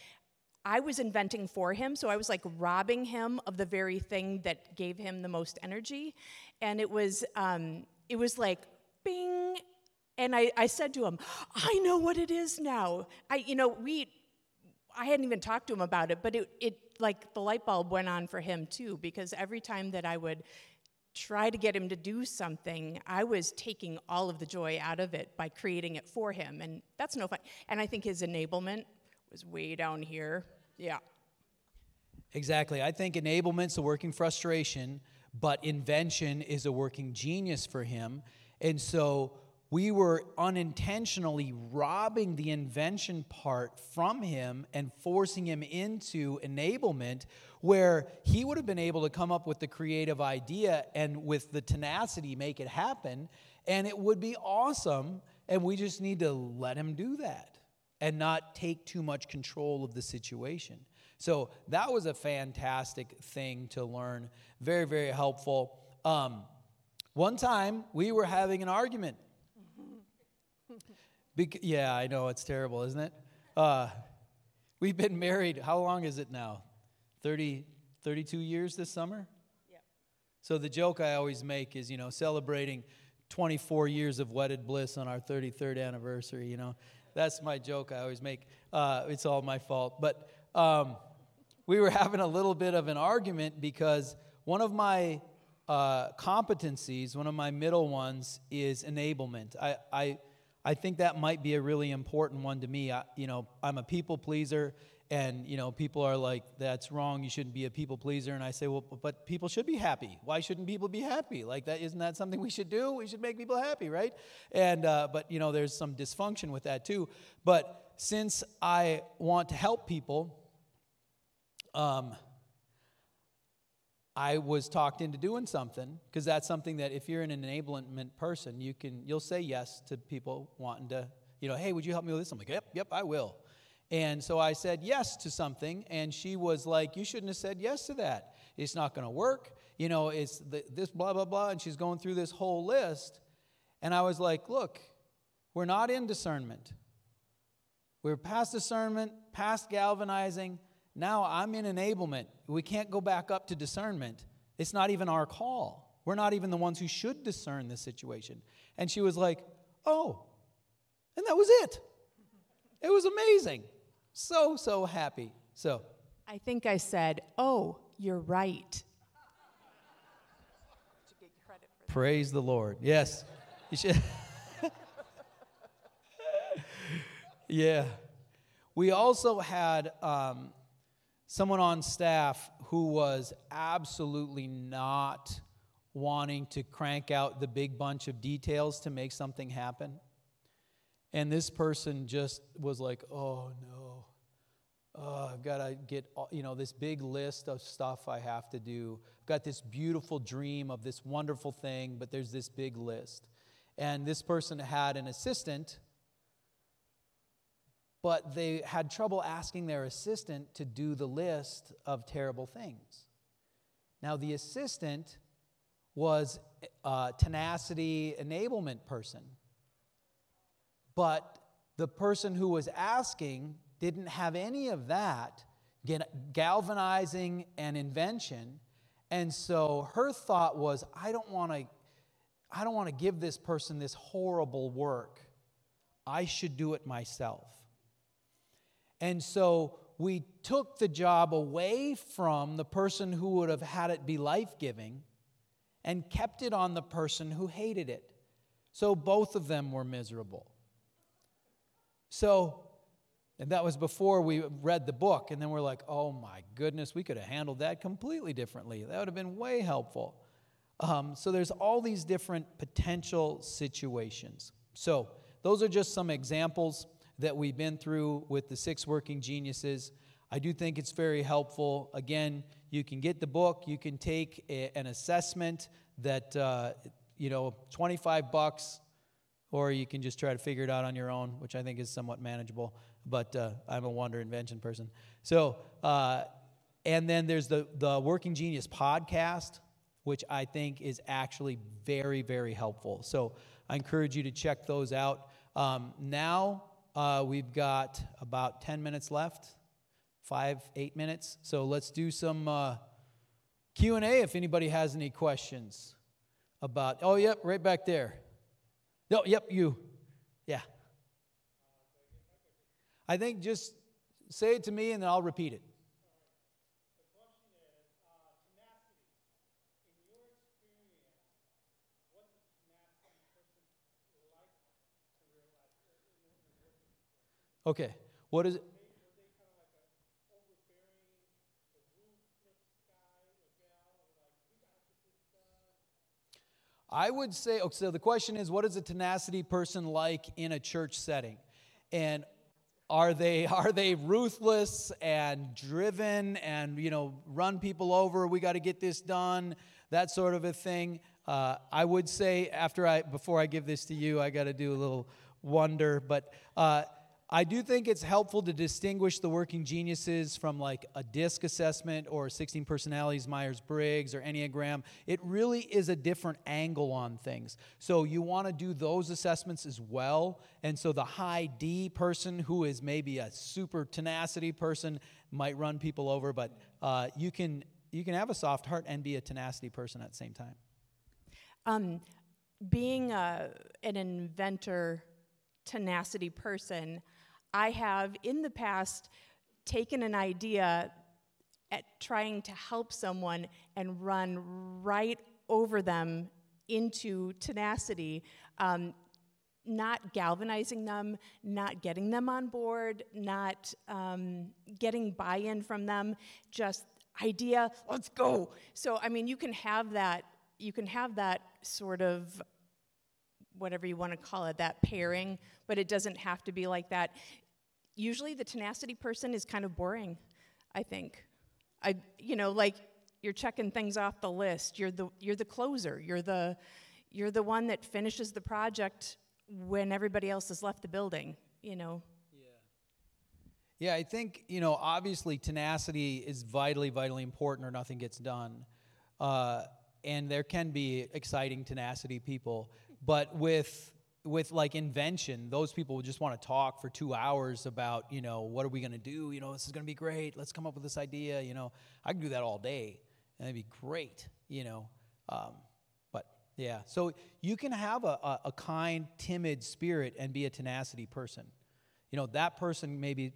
I was inventing for him, so I was like robbing him of the very thing that gave him the most energy. And it was, um, it was like, bing. And I, I said to him, I know what it is now. I, you know, we, I hadn't even talked to him about it, but it, it like the light bulb went on for him too, because every time that I would try to get him to do something, I was taking all of the joy out of it by creating it for him. And that's no fun. And I think his enablement was way down here. Yeah. Exactly. I think enablement's a working frustration, but invention is a working genius for him. And so we were unintentionally robbing the invention part from him and forcing him into enablement where he would have been able to come up with the creative idea and with the tenacity make it happen and it would be awesome and we just need to let him do that and not take too much control of the situation so that was a fantastic thing to learn very very helpful um, one time we were having an argument Bec- yeah, I know it's terrible, isn't it? Uh, we've been married, how long is it now? 30, 32 years this summer? Yeah. So the joke I always make is, you know, celebrating 24 years of wedded bliss on our 33rd anniversary, you know. That's my joke I always make. Uh, it's all my fault. But um, we were having a little bit of an argument because one of my uh, competencies, one of my middle ones, is enablement. I, I I think that might be a really important one to me. I, you know, I'm a people pleaser, and you know, people are like, "That's wrong. You shouldn't be a people pleaser." And I say, "Well, but people should be happy. Why shouldn't people be happy? Like that isn't that something we should do? We should make people happy, right?" And uh, but you know, there's some dysfunction with that too. But since I want to help people, um, I was talked into doing something because that's something that if you're an enablement person, you can you'll say yes to people wanting to, you know, hey, would you help me with this? I'm like, yep, yep, I will. And so I said yes to something, and she was like, you shouldn't have said yes to that. It's not going to work. You know, it's the, this blah blah blah, and she's going through this whole list, and I was like, look, we're not in discernment. We're past discernment, past galvanizing now I'm in enablement. We can't go back up to discernment. It's not even our call. We're not even the ones who should discern the situation. And she was like, Oh, and that was it. It was amazing. So, so happy. So, I think I said, Oh, you're right. Praise the Lord. Yes. You should. yeah. We also had um, someone on staff who was absolutely not wanting to crank out the big bunch of details to make something happen. And this person just was like, oh no, oh, I've got to get, you know, this big list of stuff I have to do. I've got this beautiful dream of this wonderful thing, but there's this big list. And this person had an assistant but they had trouble asking their assistant to do the list of terrible things. Now, the assistant was a tenacity enablement person, but the person who was asking didn't have any of that galvanizing and invention. And so her thought was, I don't want to. I don't want to give this person this horrible work. I should do it myself. And so we took the job away from the person who would have had it be life giving and kept it on the person who hated it. So both of them were miserable. So, and that was before we read the book. And then we're like, oh my goodness, we could have handled that completely differently. That would have been way helpful. Um, so there's all these different potential situations. So those are just some examples that we've been through with the six working geniuses. I do think it's very helpful. Again, you can get the book, you can take a, an assessment that, uh, you know, 25 bucks, or you can just try to figure it out on your own, which I think is somewhat manageable. But uh, I'm a wonder invention person. So, uh, and then there's the, the Working Genius podcast, which I think is actually very, very helpful. So I encourage you to check those out. Um, now uh, we've got about 10 minutes left, five, eight minutes. So let's do some uh, Q&A if anybody has any questions about, oh, yep, right back there. No, yep, you. Yeah. I think just say it to me and then I'll repeat it. Okay. What is it? I would say, okay, so the question is, what is a tenacity person like in a church setting? And are they are they ruthless and driven and you know run people over? We got to get this done, that sort of a thing. Uh, I would say after I before I give this to you, I got to do a little wonder, but. Uh, I do think it's helpful to distinguish the working geniuses from like a DISC assessment or 16 personalities, Myers Briggs, or Enneagram. It really is a different angle on things. So you want to do those assessments as well. And so the high D person, who is maybe a super tenacity person, might run people over, but uh, you, can, you can have a soft heart and be a tenacity person at the same time. Um, being a, an inventor, tenacity person, I have in the past taken an idea at trying to help someone and run right over them into tenacity, um, not galvanizing them, not getting them on board, not um, getting buy in from them, just idea, let's go. So, I mean, you can have that. You can have that sort of whatever you want to call it, that pairing, but it doesn't have to be like that usually the tenacity person is kind of boring, I think. I, you know, like you're checking things off the list. You're the, you're the closer. You're the, you're the one that finishes the project when everybody else has left the building, you know. Yeah. Yeah, I think, you know, obviously tenacity is vitally, vitally important or nothing gets done. Uh, and there can be exciting tenacity people. But with with like invention, those people would just want to talk for two hours about, you know, what are we going to do? You know, this is going to be great. Let's come up with this idea. You know, I can do that all day, and it'd be great. You know, um, but yeah. So you can have a, a, a kind, timid spirit and be a tenacity person. You know, that person maybe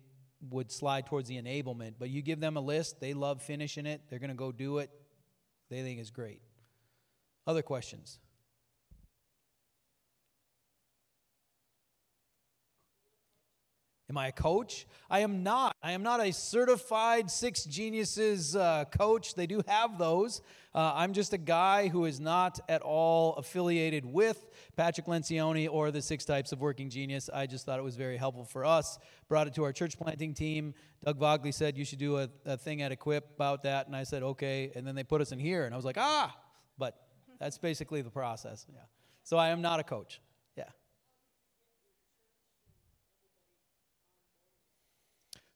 would slide towards the enablement, but you give them a list. They love finishing it. They're going to go do it. They think it's great. Other questions? Am I a coach? I am not. I am not a certified Six Geniuses uh, coach. They do have those. Uh, I'm just a guy who is not at all affiliated with Patrick Lencioni or the Six Types of Working Genius. I just thought it was very helpful for us. Brought it to our church planting team. Doug Vogley said you should do a, a thing at Equip about that, and I said okay. And then they put us in here, and I was like ah. But that's basically the process. Yeah. So I am not a coach.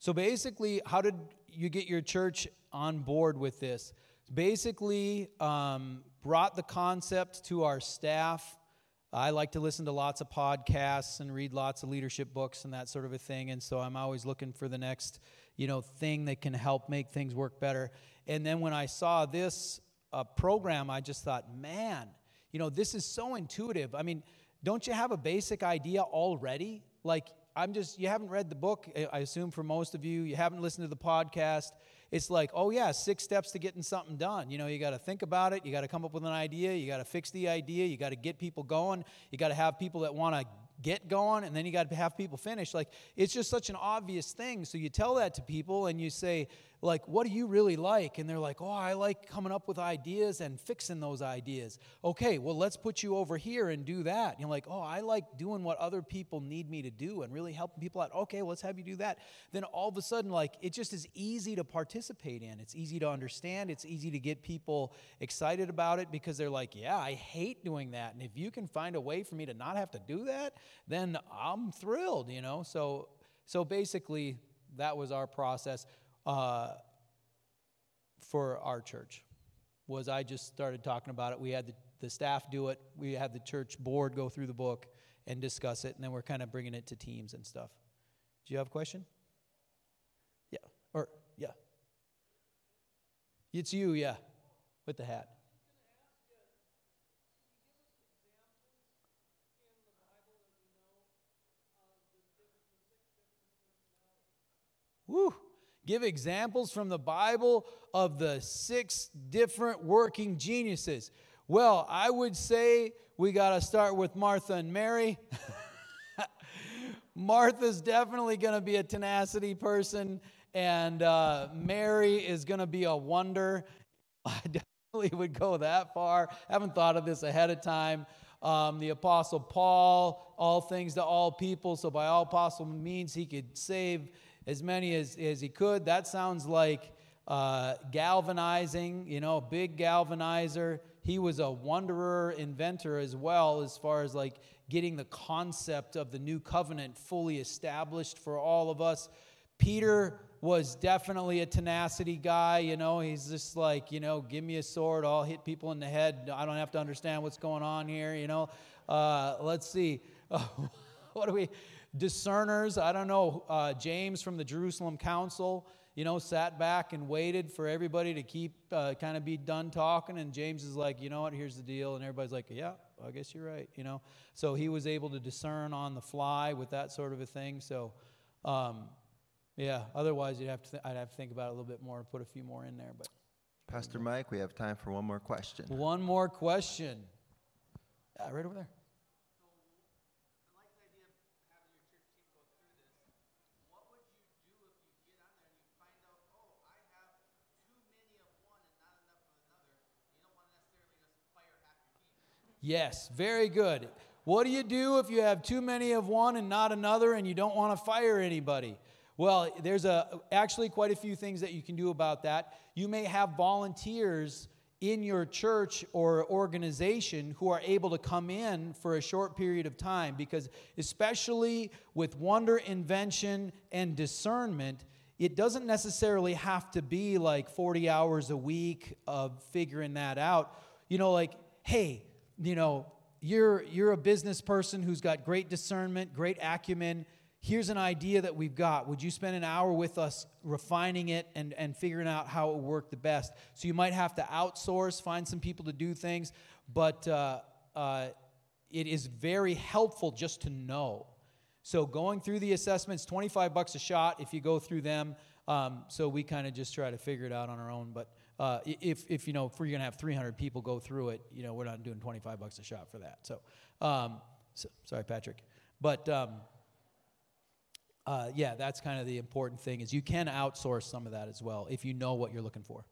So basically, how did you get your church on board with this? Basically, um, brought the concept to our staff. I like to listen to lots of podcasts and read lots of leadership books and that sort of a thing. And so I'm always looking for the next, you know, thing that can help make things work better. And then when I saw this uh, program, I just thought, man, you know, this is so intuitive. I mean, don't you have a basic idea already? Like, I'm just, you haven't read the book, I assume for most of you, you haven't listened to the podcast. It's like, oh yeah, six steps to getting something done. You know, you got to think about it, you got to come up with an idea, you got to fix the idea, you got to get people going, you got to have people that want to get going and then you got to have people finish. Like it's just such an obvious thing. So you tell that to people and you say like what do you really like? And they're like oh i like coming up with ideas and fixing those ideas. Okay well let's put you over here and do that. And you're like oh i like doing what other people need me to do and really helping people out. Okay well, let's have you do that. Then all of a sudden like it just is easy to participate in. It's easy to understand. It's easy to get people excited about it because they're like yeah i hate doing that. And if you can find a way for me to not have to do that then i'm thrilled you know? So so basically that was our process uh, for our church was I just started talking about it. We had the, the staff do it. We had the church board go through the book and discuss it, and then we're kind of bringing it to teams and stuff. Do you have a question? Yeah. Or yeah. It's you, yeah, with the hat. Woo! Give examples from the Bible of the six different working geniuses. Well, I would say we got to start with Martha and Mary. Martha's definitely going to be a tenacity person, and uh, Mary is going to be a wonder. I definitely would go that far. Haven't thought of this ahead of time. Um, the Apostle Paul, all things to all people, so by all possible means, he could save as many as, as he could. That sounds like uh, galvanizing, you know, big galvanizer. He was a wanderer, inventor as well, as far as like getting the concept of the new covenant fully established for all of us. Peter was definitely a tenacity guy, you know. He's just like, you know, give me a sword, I'll hit people in the head. I don't have to understand what's going on here, you know. Uh, let's see. what do we discerners. I don't know, uh, James from the Jerusalem Council, you know, sat back and waited for everybody to keep uh, kind of be done talking. And James is like, you know what, here's the deal. And everybody's like, yeah, I guess you're right, you know. So he was able to discern on the fly with that sort of a thing. So, um, yeah, otherwise you'd have to th- I'd have to think about it a little bit more and put a few more in there. But Pastor Mike, we have time for one more question. One more question. Yeah, right over there. Yes, very good. What do you do if you have too many of one and not another and you don't want to fire anybody? Well, there's a, actually quite a few things that you can do about that. You may have volunteers in your church or organization who are able to come in for a short period of time because, especially with wonder, invention, and discernment, it doesn't necessarily have to be like 40 hours a week of figuring that out. You know, like, hey, you know, you're, you're a business person who's got great discernment, great acumen. Here's an idea that we've got. Would you spend an hour with us refining it and, and figuring out how it would work the best? So you might have to outsource, find some people to do things, but uh, uh, it is very helpful just to know. So going through the assessments, 25 bucks a shot if you go through them. Um, so we kind of just try to figure it out on our own. But uh, if, if, you know, if we're going to have 300 people go through it, you know, we're not doing 25 bucks a shot for that. So, um, so sorry, Patrick. But um, uh, yeah, that's kind of the important thing is you can outsource some of that as well if you know what you're looking for.